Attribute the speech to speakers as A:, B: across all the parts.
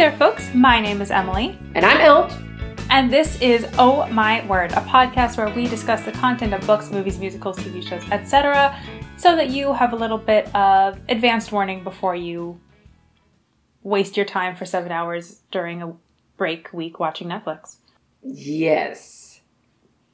A: there, folks. My name is Emily.
B: And I'm Elt.
A: And this is Oh My Word, a podcast where we discuss the content of books, movies, musicals, TV shows, etc., so that you have a little bit of advanced warning before you waste your time for seven hours during a break week watching Netflix.
B: Yes.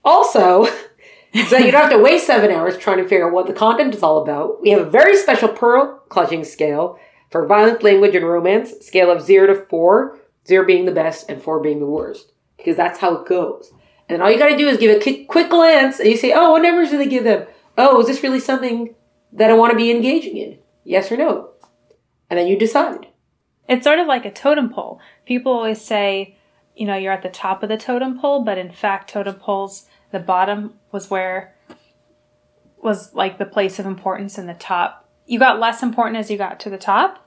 B: Also, so you don't have to waste seven hours trying to figure out what the content is all about. We have a very special pearl clutching scale for violent language and romance, scale of zero to four, zero being the best and four being the worst, because that's how it goes. And then all you got to do is give a quick glance, and you say, "Oh, what numbers do they give them? Oh, is this really something that I want to be engaging in? Yes or no?" And then you decide.
A: It's sort of like a totem pole. People always say, you know, you're at the top of the totem pole, but in fact, totem poles, the bottom was where was like the place of importance, and the top you got less important as you got to the top.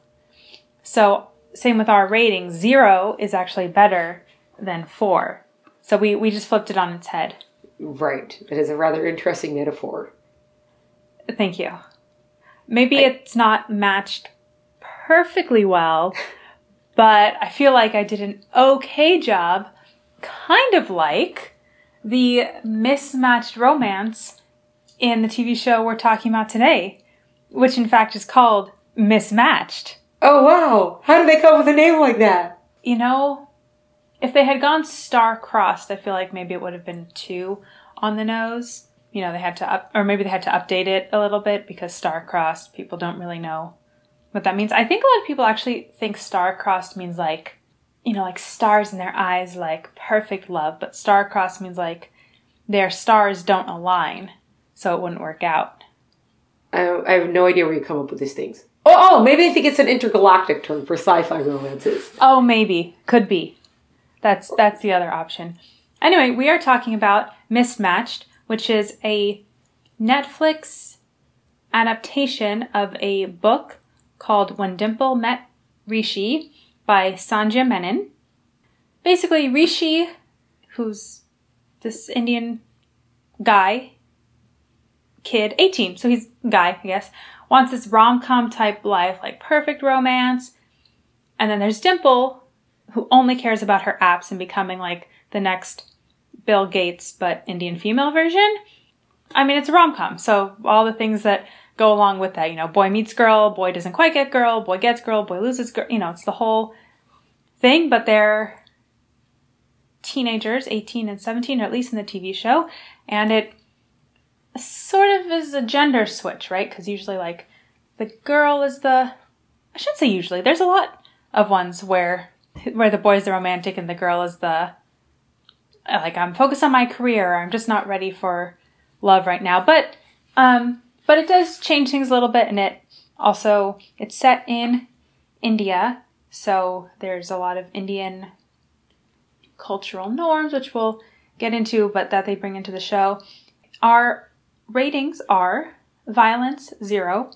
A: So, same with our rating. Zero is actually better than four. So, we, we just flipped it on its head.
B: Right. It is a rather interesting metaphor.
A: Thank you. Maybe I, it's not matched perfectly well, but I feel like I did an okay job, kind of like the mismatched romance in the TV show we're talking about today which in fact is called Mismatched.
B: Oh wow! How did they come up with a name like that?
A: You know, if they had gone star crossed, I feel like maybe it would have been two on the nose. You know, they had to up, or maybe they had to update it a little bit because star crossed, people don't really know what that means. I think a lot of people actually think star crossed means like, you know, like stars in their eyes, like perfect love, but star crossed means like their stars don't align, so it wouldn't work out.
B: I, I have no idea where you come up with these things. Oh, oh, maybe they think it's an intergalactic term for sci-fi romances.
A: Oh, maybe could be. That's that's the other option. Anyway, we are talking about Mismatched, which is a Netflix adaptation of a book called When Dimple Met Rishi by Sandhya Menon. Basically, Rishi, who's this Indian guy, kid, 18, so he's guy, I guess, wants this rom com type life, like perfect romance. And then there's Dimple, who only cares about her apps and becoming like the next Bill Gates, but Indian female version. I mean, it's a rom com, so all the things that go along with that, you know, boy meets girl, boy doesn't quite get girl, boy gets girl, boy loses girl, you know, it's the whole thing, but they're teenagers, 18 and 17, or at least in the TV show, and it sort of is a gender switch, right? Because usually, like, the girl is the. I shouldn't say usually. There's a lot of ones where where the boy's the romantic and the girl is the like I'm focused on my career. I'm just not ready for love right now. But um, but it does change things a little bit, and it also it's set in India, so there's a lot of Indian cultural norms, which we'll get into, but that they bring into the show. Our ratings are violence, zero.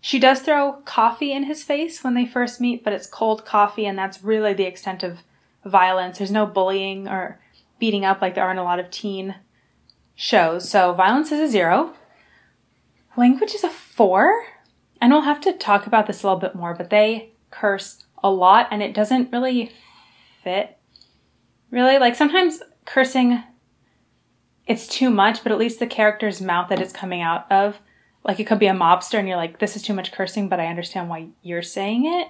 A: She does throw coffee in his face when they first meet, but it's cold coffee, and that's really the extent of violence. There's no bullying or beating up like there are in a lot of teen shows. So violence is a zero. Language is a four. And we'll have to talk about this a little bit more, but they curse a lot and it doesn't really fit. Really, like sometimes cursing it's too much, but at least the character's mouth that it's coming out of, like it could be a mobster and you're like, this is too much cursing, but I understand why you're saying it.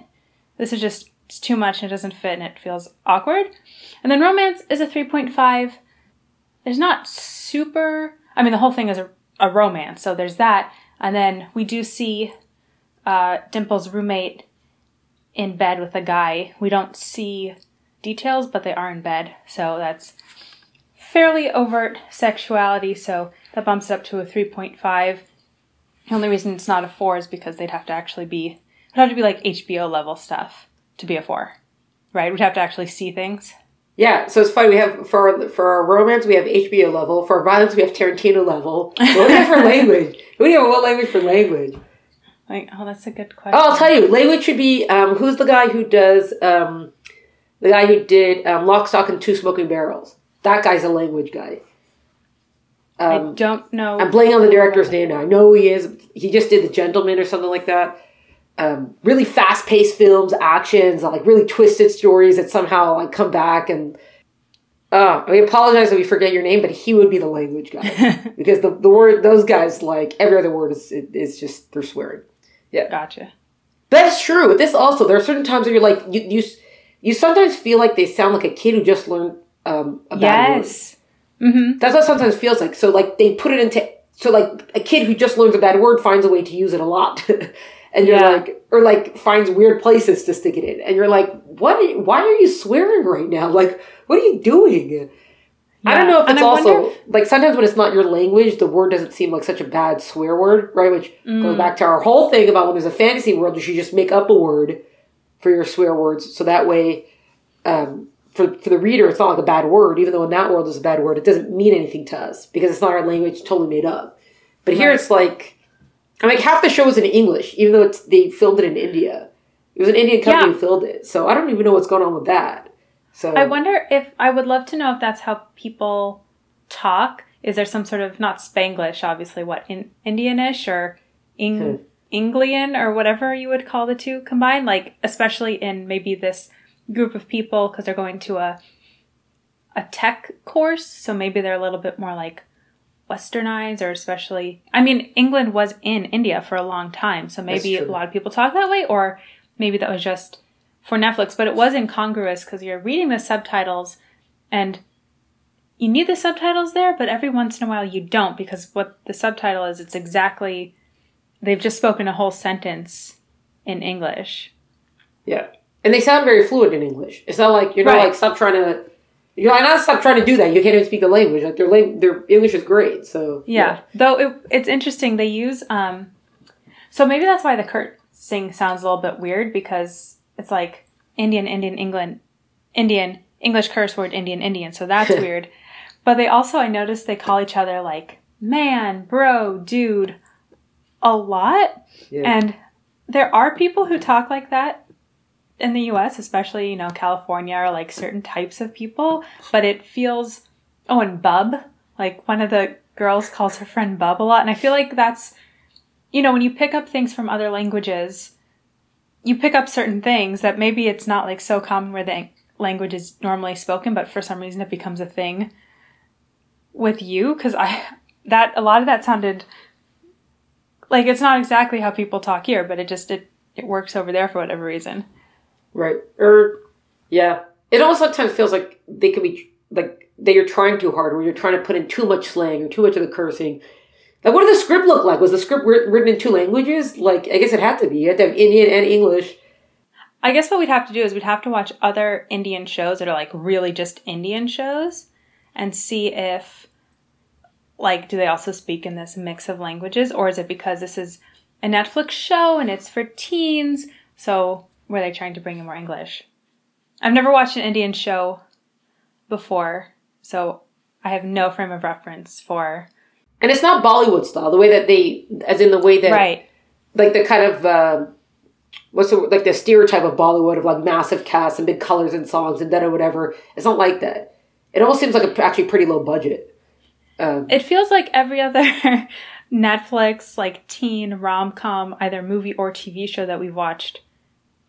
A: This is just it's too much and it doesn't fit and it feels awkward. And then romance is a 3.5. There's not super, I mean, the whole thing is a, a romance, so there's that. And then we do see uh, Dimple's roommate in bed with a guy. We don't see details, but they are in bed, so that's fairly overt sexuality, so that bumps it up to a 3.5. The only reason it's not a 4 is because they'd have to actually be, it would have to be like HBO level stuff to be a 4, right? We'd have to actually see things.
B: Yeah, so it's funny. We have for for our romance, we have HBO level. For violence, we have Tarantino level. What do we have for language? We have what language for language?
A: Like, oh, that's a good question.
B: Oh, I'll tell you. Language should be um, who's the guy who does um, the guy who did um, Lock, Stock, and Two Smoking Barrels. That guy's a language guy.
A: Um, I don't know.
B: I'm blanking on the director's name now. I know he is. He just did The Gentlemen or something like that. um, really fast paced films, actions, like really twisted stories that somehow like come back and. Uh, I apologize if we forget your name, but he would be the language guy because the, the word those guys like every other word is is just they're swearing. Yeah,
A: Gotcha.
B: that's true. But this also there are certain times where you're like you you you sometimes feel like they sound like a kid who just learned um, a bad word.
A: Yes. Mm-hmm.
B: That's what sometimes feels like. So like they put it into so like a kid who just learns a bad word finds a way to use it a lot. and you're
A: Yeah.
B: like or like finds weird places to stick it in. And you're like, "What why are you swearing right now? Like what are you doing?" I don't know if
A: And
B: it's
A: I
B: also
A: wonder
B: like sometimes when it's not your language, the word doesn't seem like such a bad swear word, right? Which
A: Mm.
B: goes back to our whole thing about when there's a fantasy world, you should just make up a word for your swear words, so that way, um, for for the reader, it's not like a bad word. Even though in that world it's a bad word, it doesn't mean anything to us because it's not our language, totally made up. But here
A: Right.
B: it's like, I mean, like half the show is in English, even though it's they filmed it in India. It was an Indian company
A: Yeah.
B: who filmed it, so I don't even know what's going on with that. So
A: I wonder if I would love to know if that's how people talk. Is there some sort of not Spanglish, obviously, what in Indianish or Eng-
B: Hmm.
A: Or whatever you would call the two combined? Like especially in maybe this group of people because they're going to a a tech course, so maybe they're a little bit more like westernized or especially I mean England was in India for a long time, so maybe a lot of people talk that way or maybe that was just for Netflix, but it was incongruous because you're reading the subtitles and you need the subtitles there, but every once in a while you don't because what the subtitle is, it's exactly they've just spoken a whole sentence in English.
B: Yeah. And they sound very fluent in English. It's not like you're not
A: Right.
B: like stop trying to you're like not stop trying to do that. You can't even speak the language. Like their lang- their English is great. So
A: Yeah. Though it, it's interesting, they use um so maybe that's why the cursing sounds a little bit weird because it's like Indian, Indian, England, Indian, English curse word, Indian, Indian. So that's weird. But they also I noticed they call each other like man, bro, dude a lot.
B: Yeah.
A: And there are people who talk like that in the US, especially, you know, California or like certain types of people, but it feels oh, and bub, like one of the girls calls her friend bub a lot, and I feel like that's you know, when you pick up things from other languages, you pick up certain things that maybe it's not like so common where the language is normally spoken, but for some reason it becomes a thing with you cuz I that a lot of that sounded like it's not exactly how people talk here, but it just it it works over there for whatever reason.
B: Right. Or yeah. It almost sometimes feels like they could be like that you're trying too hard, or you're trying to put in too much slang or too much of the cursing. Like, what did the script look like? Was the script written in two languages? Like, I guess it had to be. You had to have Indian and English.
A: I guess what we'd have to do is we'd have to watch other Indian shows that are like really just Indian shows and see if like do they also speak in this mix of languages or is it because this is a Netflix show and it's for teens so were they trying to bring in more English? I've never watched an Indian show before so I have no frame of reference for
B: And it's not Bollywood style, the way that they, as in the way that,
A: right
B: like the kind of, uh, what's the, like the stereotype of Bollywood of like massive casts and big colors and songs and da da whatever. It's not like that. It almost seems like a actually pretty low budget. Um,
A: It feels like every other Netflix, like teen rom com, either movie or TV show that we've watched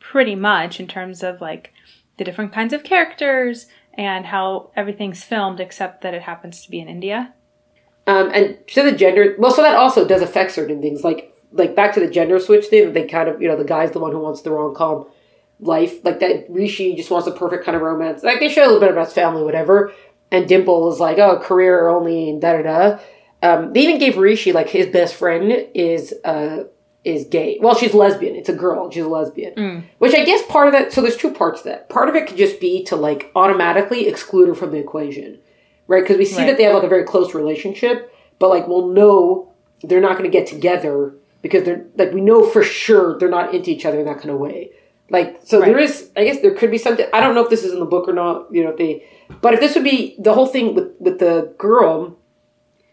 A: pretty much in terms of like the different kinds of characters and how everything's filmed, except that it happens to be in India.
B: Um, and to the gender, well, so that also does affect certain things, like like back to the gender switch thing. They kind of, you know, the guy's the one who wants the rom com life, like that. Rishi just wants a perfect kind of romance. Like they show a little bit about his family, whatever. And Dimple is like, oh, career only, da da da. Um, they even gave Rishi like his best friend is uh is gay. Well, she's lesbian. It's a girl. She's a lesbian.
A: Mm.
B: Which I guess part of that. So there's two parts to that. Part of it could just be to like automatically exclude her from the equation right? Because we see
A: Right.
B: that they have like a very close relationship, but like we'll know they're not going to get together because they're like we know for sure they're not into each other in that kind of way. Like so, there
A: Right.
B: is. I guess there could be something. I don't know if this is in the book or not. You know, if they. But if this would be the whole thing with with the girl,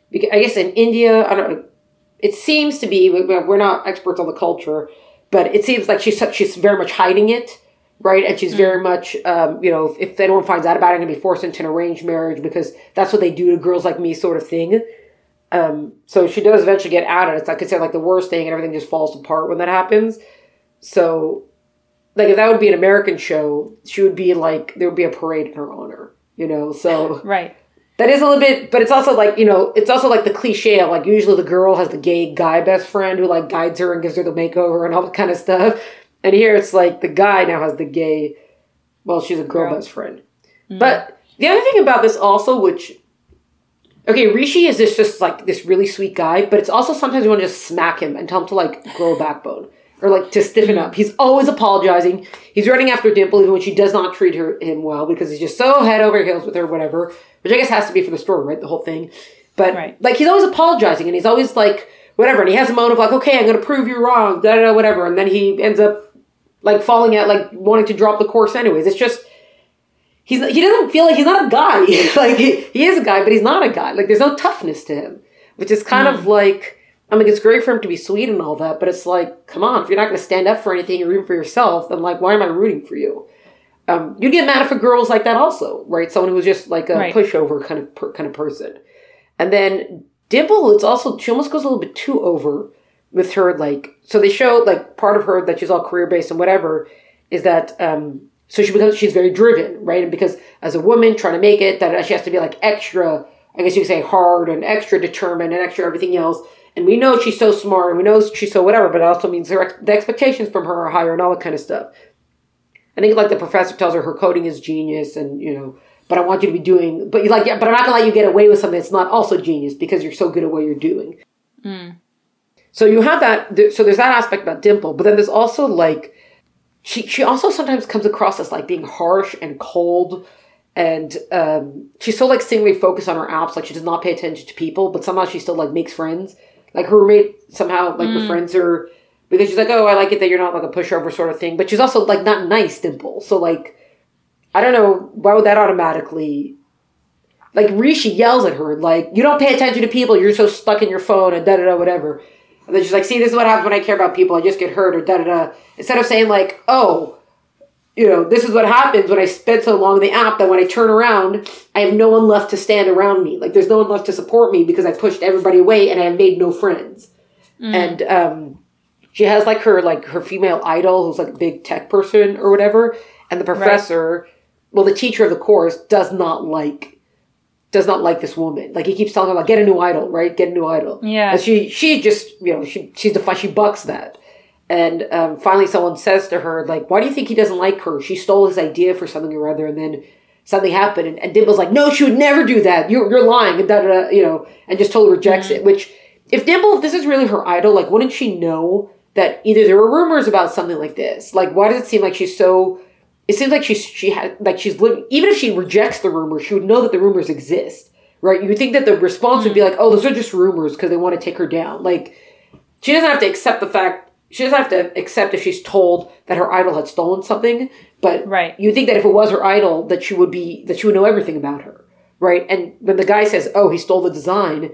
B: because I guess in India, I don't. know, It seems to be. we- We're not experts on the culture, but it seems like she's she's very much hiding it right? And she's very much, um, you know, if, if anyone finds out about it, going to be forced into an arranged marriage because that's what they do to girls like me, sort of thing. Um, so she does eventually get out, and it's like I said, like the worst thing, and everything just falls apart when that happens. so like if that would be an American show, she would be like there would be a parade in her honor, you know. So
A: Right.
B: That is a little bit, but it's also like you know, it's also like the cliche of like usually the girl has the gay guy best friend who like guides her and gives her the makeover and all that kind of stuff. And here it's like the guy now has the gay, well, she's a girl,
A: Girl.
B: best friend. But mm. the other thing about this also, which okay, Rishi is this just like this really sweet guy, but it's also sometimes you want to just smack him and tell him to like grow a backbone or like to stiffen up. He's always apologizing. He's running after Dimple even when she does not treat her him well because he's just so head over heels with her, whatever. Which I guess has to be for the story, right? The whole thing. But
A: Right.
B: like he's always apologizing and he's always like whatever, and he has a moment of like, okay, I'm gonna prove you wrong, da da da, whatever, and then he ends up like falling out, like wanting to drop the course anyways. It's just he's he doesn't feel like he's not a guy. like he, he is a guy, but he's not a guy. Like there's no toughness to him, which is kind hmm. of like I mean, it's great for him to be sweet and all that, but it's like, come on, if you're not going to stand up for anything or even for yourself, then like, why am I rooting for you? Um, you'd get mad for girls like that also, right? Someone who's just like a
A: Right.
B: pushover kind of per, kind of person. And then Dimple, it's also she almost goes a little bit too over with her like so they show like part of her that she's all career based and whatever is that um so she becomes she's very driven right and because as a woman trying to make it that she has to be like extra i guess you could say hard and extra determined and extra everything else and we know she's so smart and we know she's so whatever but it also means her, ex- the expectations from her are higher and all that kind of stuff i think like the professor tells her her coding is genius and you know but i want you to be doing but you like yeah but i'm not gonna let you get away with something that's not also genius because you're so good at what you're doing so you have that. So there's that aspect about Dimple, but then there's also like she she also sometimes comes across as like being harsh and cold, and um, she's so like singly focused on her apps. Like she does not pay attention to people, but somehow she still like makes friends. Like her roommate somehow like mm. befriends her because she's like, oh, I like it that you're not like a pushover sort of thing. But she's also like not nice, Dimple. So like I don't know why would that automatically. Like Rishi yells at her, like, you don't pay attention to people, you're so stuck in your phone and da da da whatever. And then she's like, see, this is what happens when I care about people. I just get hurt or da da da. Instead of saying, like, oh, you know, this is what happens when I spend so long in the app that when I turn around, I have no one left to stand around me. Like, there's no one left to support me because I pushed everybody away and I made no friends. And um, she has, like, her, like, her female idol who's, like, a big tech person or whatever. And the professor, well, the teacher of the course does not like does not like this woman. Like he keeps telling her, like, get a new idol, right? Get a new idol.
A: Yeah.
B: And she she just you know she she's the fun, she bucks that. And um, finally, someone says to her, like, why do you think he doesn't like her? She stole his idea for something or other, and then something happened. And, and Dimple's like, no, she would never do that. You're, you're lying. And da, da, da, you know, and just totally rejects it. Which, if Dimple, if this is really her idol, like, wouldn't she know that either there were rumors about something like this? Like, why does it seem like she's so it seems like she's she had like she's living even if she rejects the rumors she would know that the rumors exist right you would think that the response would be like oh those are just rumors because they want to take her down like she doesn't have to accept the fact she doesn't have to accept if she's told that her idol had stolen something but
A: Right.
B: you think that if it was her idol that she would be that she would know everything about her right and when the guy says oh he stole the design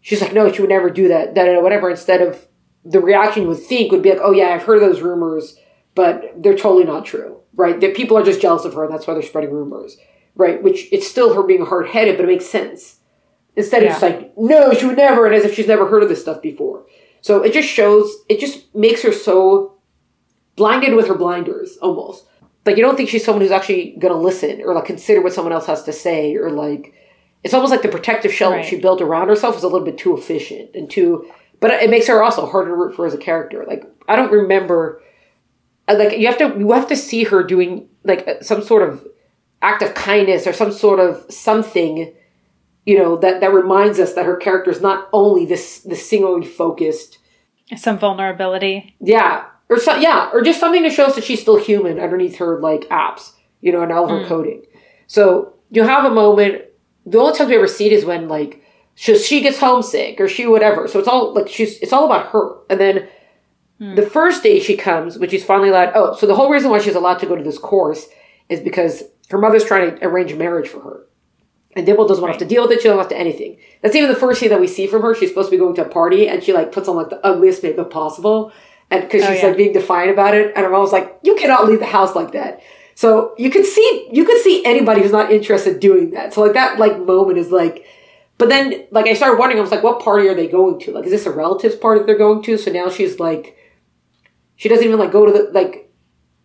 B: she's like no she would never do that da, whatever instead of the reaction you would think would be like oh yeah i've heard of those rumors but they're totally not true, right? That people are just jealous of her, and that's why they're spreading rumors, right? Which it's still her being hard headed, but it makes sense. Instead of just like, no, she would never, and as if she's never heard of this stuff before. So it just shows, it just makes her so blinded with her blinders, almost. Like you don't think she's someone who's actually going to listen or like consider what someone else has to say, or like it's almost like the protective shell
A: Right.
B: she built around herself is a little bit too efficient and too. But it makes her also harder to root for as a character. Like I don't remember uh, like you have to you have to see her doing like uh, some sort of act of kindness or some sort of something you know that that reminds us that her character is not only this this singularly focused
A: Some vulnerability.
B: yeah or so, yeah or just something that shows that she's still human underneath her like apps you know and all of her mm. coding. So you have a moment the only times we ever see it is when like she, she gets homesick or she whatever. So it's all like she's it's all about her. And then mm. the first day she comes, when she's finally allowed, oh, so the whole reason why she's allowed to go to this course is because her mother's trying to arrange a marriage for her. And Dimple doesn't want to have to deal with it. She doesn't have to anything. That's even the first thing that we see from her. She's supposed to be going to a party and she like puts on like the ugliest makeup possible. And because
A: Oh,
B: she's
A: yeah.
B: like being defiant about it. And her mom was like, you cannot leave the house like that. So you could see, you could see anybody who's not interested doing that. So like that like moment is like, but then like I started wondering, I was like, what party are they going to? Like, is this a relative's party that they're going to? So now she's like, she doesn't even like go to the like.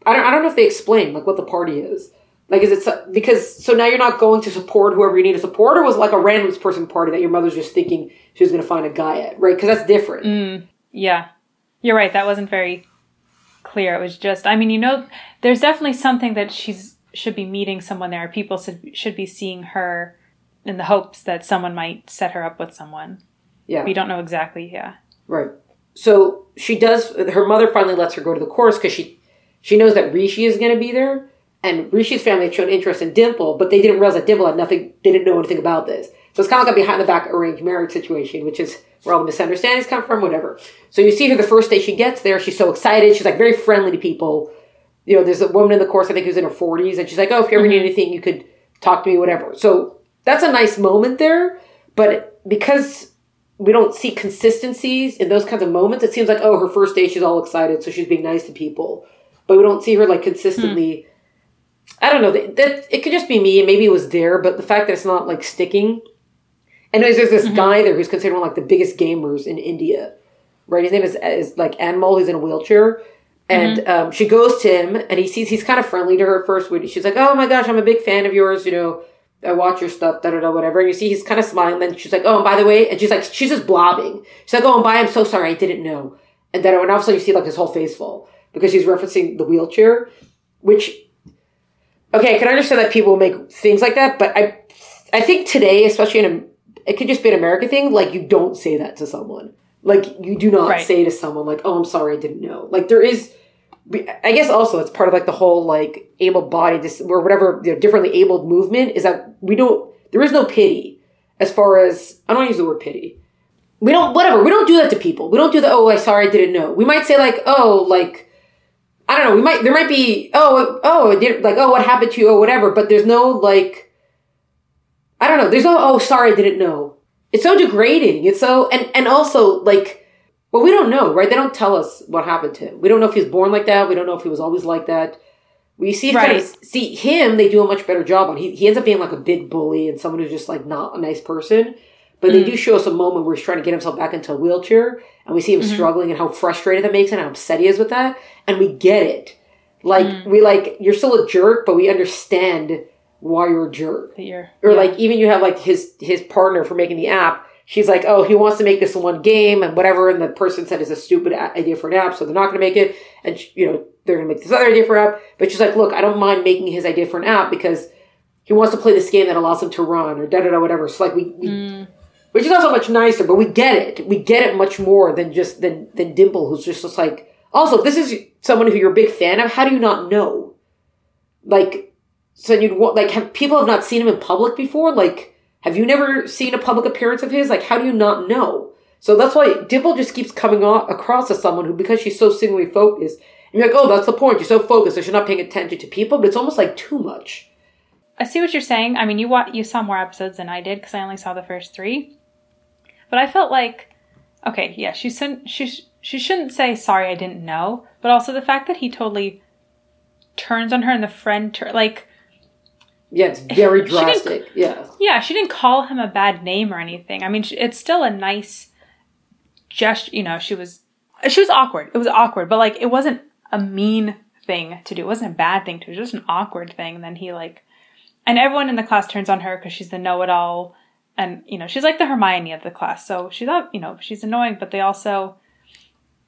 B: I don't. I don't know if they explain like what the party is. Like, is it so, because so now you're not going to support whoever you need to support, or was it like a random person party that your mother's just thinking she was going to find a guy at, right? Because that's different.
A: Mm, yeah, you're right. That wasn't very clear. It was just. I mean, you know, there's definitely something that she's should be meeting someone there. People should should be seeing her in the hopes that someone might set her up with someone.
B: Yeah,
A: we don't know exactly. Yeah,
B: right. So she does. Her mother finally lets her go to the course because she she knows that Rishi is going to be there and Rishi's family had shown interest in Dimple, but they didn't realize that Dimple had nothing, they didn't know anything about this. So it's kind of like a behind the back arranged marriage situation, which is where all the misunderstandings come from, whatever. So you see her the first day she gets there, she's so excited, she's like very friendly to people. You know, there's a woman in the course, I think who's in her 40s, and she's like, oh, if you ever need mm-hmm. anything, you could talk to me, whatever. So that's a nice moment there, but because we don't see consistencies in those kinds of moments, it seems like, oh, her first day she's all excited, so she's being nice to people. But we don't see her like consistently. Hmm I don't know that, that it could just be me. And maybe it was there, but the fact that it's not like sticking. And there's this mm-hmm. guy there who's considered one of like the biggest gamers in India, right? His name is, is like Anmol. He's in a wheelchair, and mm-hmm. um, she goes to him, and he sees he's kind of friendly to her first. When she's like, "Oh my gosh, I'm a big fan of yours," you know. I watch your stuff, da da da, whatever. And you see he's kind of smiling. Then she's like, "Oh, and by the way," and she's like, she's just blobbing. She's like, "Oh, and by, I'm so sorry, I didn't know." And then when all of a sudden you see like his whole face fall because she's referencing the wheelchair, which okay, I can understand that people make things like that, but I, I think today, especially in a, it could just be an American thing. Like you don't say that to someone. Like you do not right. say to someone like, "Oh, I'm sorry, I didn't know." Like there is, I guess also it's part of like the whole like able bodied or whatever you know, differently abled movement is that we don't. There is no pity as far as I don't use the word pity. We don't whatever. We don't do that to people. We don't do the oh, I'm sorry, I didn't know. We might say like oh like I don't know. We might there might be oh oh like oh what happened to you or whatever, but there's no like I don't know. There's no oh sorry I didn't know. It's so degrading. It's so and and also like well we don't know right. They don't tell us what happened to him. We don't know if he was born like that. We don't know if he was always like that. We see right. kind of see him. They do a much better job on. He he ends up being like a big bully and someone who's just like not a nice person. But mm. they do show us a moment where he's trying to get himself back into a wheelchair, and we see him mm-hmm. struggling and how frustrated that makes him, and how upset he is with that, and we get it. Like mm. we like you're still a jerk, but we understand why you're a jerk.
A: You're,
B: or yeah. like even you have like his his partner for making the app. She's like, oh, he wants to make this one game and whatever, and the person said it's a stupid idea for an app, so they're not going to make it, and you know they're going to make this other idea for an app. But she's like, look, I don't mind making his idea for an app because he wants to play this game that allows him to run or da da da whatever. So like we, we mm which is also much nicer. But we get it. We get it much more than just than than Dimple, who's just, just like. Also, this is someone who you're a big fan of. How do you not know? Like, so you'd want like have people have not seen him in public before. Like, have you never seen a public appearance of his? Like, how do you not know? So that's why Dimple just keeps coming on, across as someone who, because she's so singularly focused, you're like, oh, that's the point. You're so focused, so she's not paying attention to people, but it's almost like too much.
A: I see what you're saying. I mean, you wa- you saw more episodes than I did because I only saw the first three. But I felt like, okay, yeah, she shouldn't, she, she shouldn't say, sorry, I didn't know. But also the fact that he totally turns on her and the friend, tur- like,
B: yeah, it's very drastic. Yeah.
A: Yeah, she didn't call him a bad name or anything. I mean, it's still a nice gesture. You know, she was she was awkward. It was awkward, but like it wasn't a mean thing to do. It wasn't a bad thing to do. It was just an awkward thing. And then he like, and everyone in the class turns on her because she's the know-it-all and you know she's like the Hermione of the class. So she's not you know she's annoying, but they also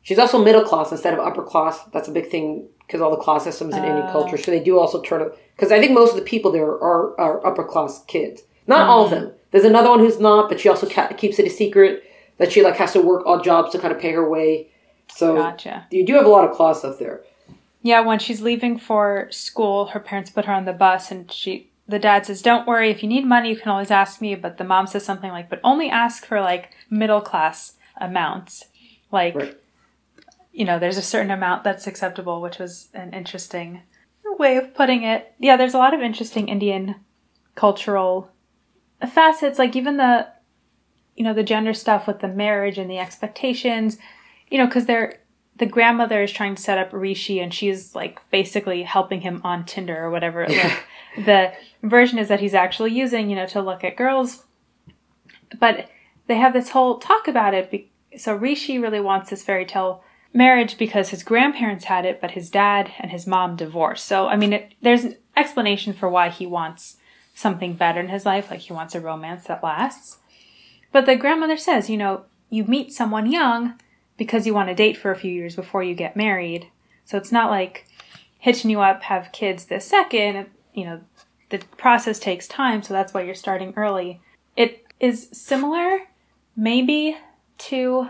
B: she's also middle class instead of upper class. That's a big thing because all the class systems in uh, Indian culture. So they do also turn up. because I think most of the people there are are upper class kids. Not all of them. There's another one who's not, but she also ca- keeps it a secret that she like has to work odd jobs to kind of pay her way. So
A: gotcha.
B: you do have a lot of class stuff there.
A: Yeah, when she's leaving for school, her parents put her on the bus, and she the dad says, Don't worry, if you need money, you can always ask me. But the mom says something like, But only ask for like middle class amounts. Like, right. you know, there's a certain amount that's acceptable, which was an interesting way of putting it. Yeah, there's a lot of interesting Indian cultural facets, like even the, you know, the gender stuff with the marriage and the expectations, you know, because they're, the grandmother is trying to set up Rishi and she's like basically helping him on Tinder or whatever. Like the version is that he's actually using, you know, to look at girls. But they have this whole talk about it. so Rishi really wants this fairy tale marriage because his grandparents had it, but his dad and his mom divorced. So, I mean, it, there's an explanation for why he wants something better in his life, like he wants a romance that lasts. But the grandmother says, you know, you meet someone young because you want to date for a few years before you get married. So it's not like hitching you up, have kids this second. You know, the process takes time, so that's why you're starting early. It is similar, maybe, to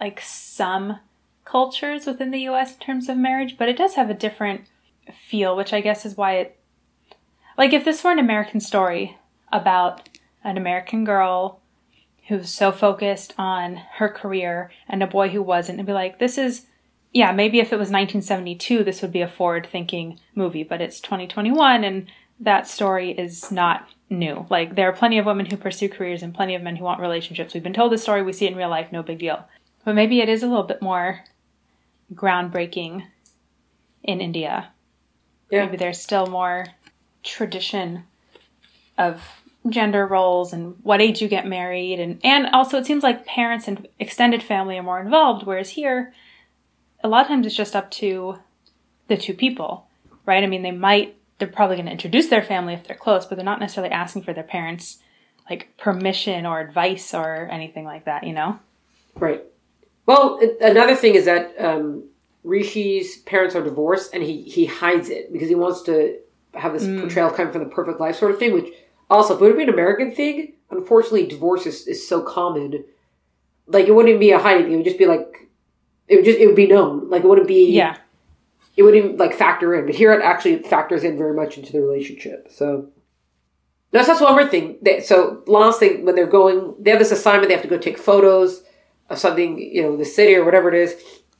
A: like some cultures within the US in terms of marriage, but it does have a different feel, which I guess is why it. Like, if this were an American story about an American girl who's so focused on her career and a boy who wasn't, and be like, this is. Yeah, maybe if it was 1972, this would be a forward thinking movie, but it's 2021 and that story is not new. Like, there are plenty of women who pursue careers and plenty of men who want relationships. We've been told this story, we see it in real life, no big deal. But maybe it is a little bit more groundbreaking in India.
B: Yeah.
A: Maybe there's still more tradition of gender roles and what age you get married and and also it seems like parents and extended family are more involved whereas here a lot of times it's just up to the two people right i mean they might they're probably going to introduce their family if they're close but they're not necessarily asking for their parents like permission or advice or anything like that you know
B: Right. Well, another thing is that um, Rishi's parents are divorced, and he he hides it because he wants to have this portrayal coming from the perfect life sort of thing. Which also, if it would have been an American thing, unfortunately, divorce is, is so common. Like it wouldn't even be a hiding thing; it would just be like it would just it would be known. Like it wouldn't be
A: yeah
B: it wouldn't even like factor in. But here it actually factors in very much into the relationship. So that's that's one more thing. They, so last thing when they're going, they have this assignment. They have to go take photos of something, you know, the city or whatever it is.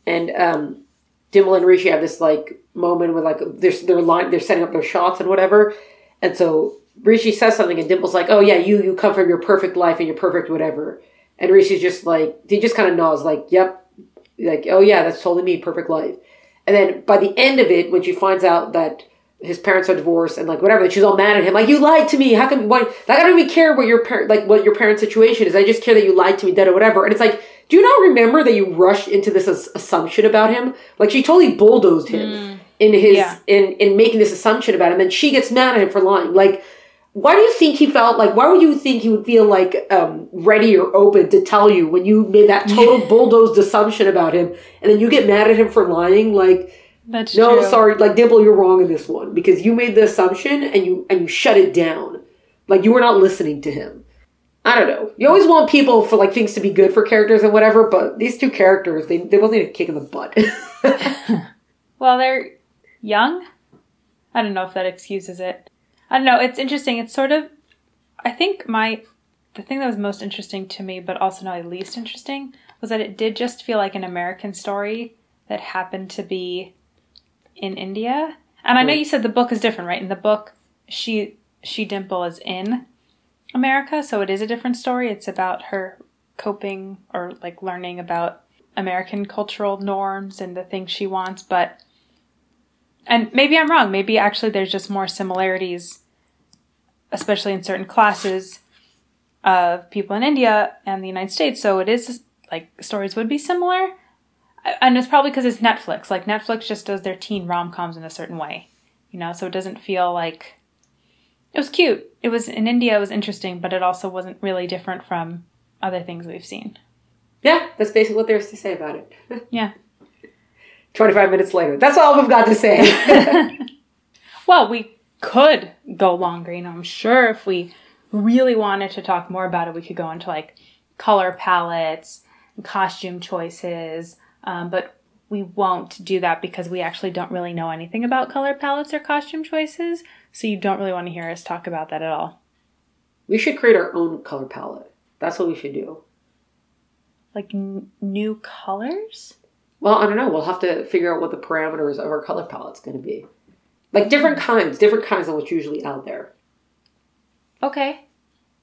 B: And um, Dimple and Rishi have this like moment with like they're they're line they're setting up their shots and whatever. And so Rishi says something, and Dimple's like, "Oh yeah, you you come from your perfect life and your perfect whatever." And Rishi's just like he just kind of nods, like, "Yep," like, "Oh yeah, that's totally me, perfect life." And then by the end of it, when she finds out that his parents are divorced and like whatever, she's all mad at him, like, "You lied to me. How come? Why? Like, I don't even care what your parent like what your parents' situation is. I just care that you lied to me, dead or whatever." And it's like. Do you not remember that you rushed into this as- assumption about him? Like she totally bulldozed him mm. in his
A: Yeah.
B: in in making this assumption about him, and she gets mad at him for lying. Like, why do you think he felt like? Why would you think he would feel like um, ready or open to tell you when you made that total bulldozed assumption about him, and then you get mad at him for lying? Like,
A: that's
B: no,
A: true
B: sorry, like Dimple, you're wrong in this one because you made the assumption and you and you shut it down. Like you were not listening to him. I don't know. You always want people for like things to be good for characters and whatever, but these two characters, they they both need a kick in the butt.
A: Well, they're young. I don't know if that excuses it. I don't know. It's interesting. It's sort of, I think my, the thing that was most interesting to me, but also not least interesting, was that it did just feel like an American story that happened to be in India. And I know you said the book is different, right? In the book, she she Dimple is in America, so it is a different story. It's about her coping or like learning about American cultural norms and the things she wants, but and maybe I'm wrong. Maybe actually there's just more similarities, especially in certain classes of people in India and the United States. So it is like stories would be similar. And it's probably because it's Netflix. Like Netflix just does their teen rom coms in a certain way, you know, so it doesn't feel like it was cute. It was in India, it was interesting, but it also wasn't really different from other things we've seen.
B: yeah, that's basically what there's to say about it.
A: Yeah.
B: 25 minutes later. That's all we've got to say.
A: Well, we could go longer. You know, I'm sure if we really wanted to talk more about it, we could go into like color palettes, costume choices, um, but we won't do that because we actually don't really know anything about color palettes or costume choices. So you don't really want to hear us talk about that at all.
B: we should create our own color palette. That's what we should do.
A: Like n- new colors?
B: Well, I don't know. We'll have to figure out what the parameters of our color palette's going to be. Like different kinds, different kinds of what's usually out there.
A: Okay.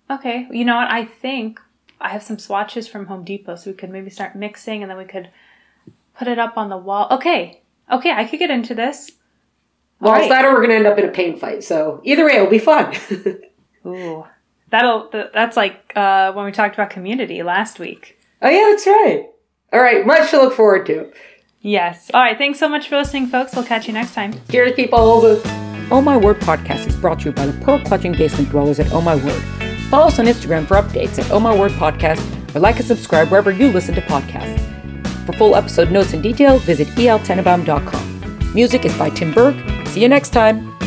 A: Okay. You know what? I think I have some swatches from Home Depot, so we could maybe start mixing and then we could put it up on the wall. Okay. Okay, I could get into this.
B: Well,
A: right.
B: that or we're going to end up in a pain fight. So either way, it'll be fun.
A: Ooh. That'll, that's like uh, when we talked about community last week.
B: oh, yeah, that's right. All right, much to look forward to.
A: Yes. All right. Thanks so much for listening, folks. We'll catch you next time.
C: Cheers, people.
B: Oh My Word podcast is brought to you by the Pearl Clutching Basement Dwellers at Oh My Word. Follow us on Instagram for updates at Oh My Word Podcast or like and subscribe wherever you listen to podcasts. For full episode notes and details, visit eltenenbaum.com. Music is by Tim Berg. See you next time.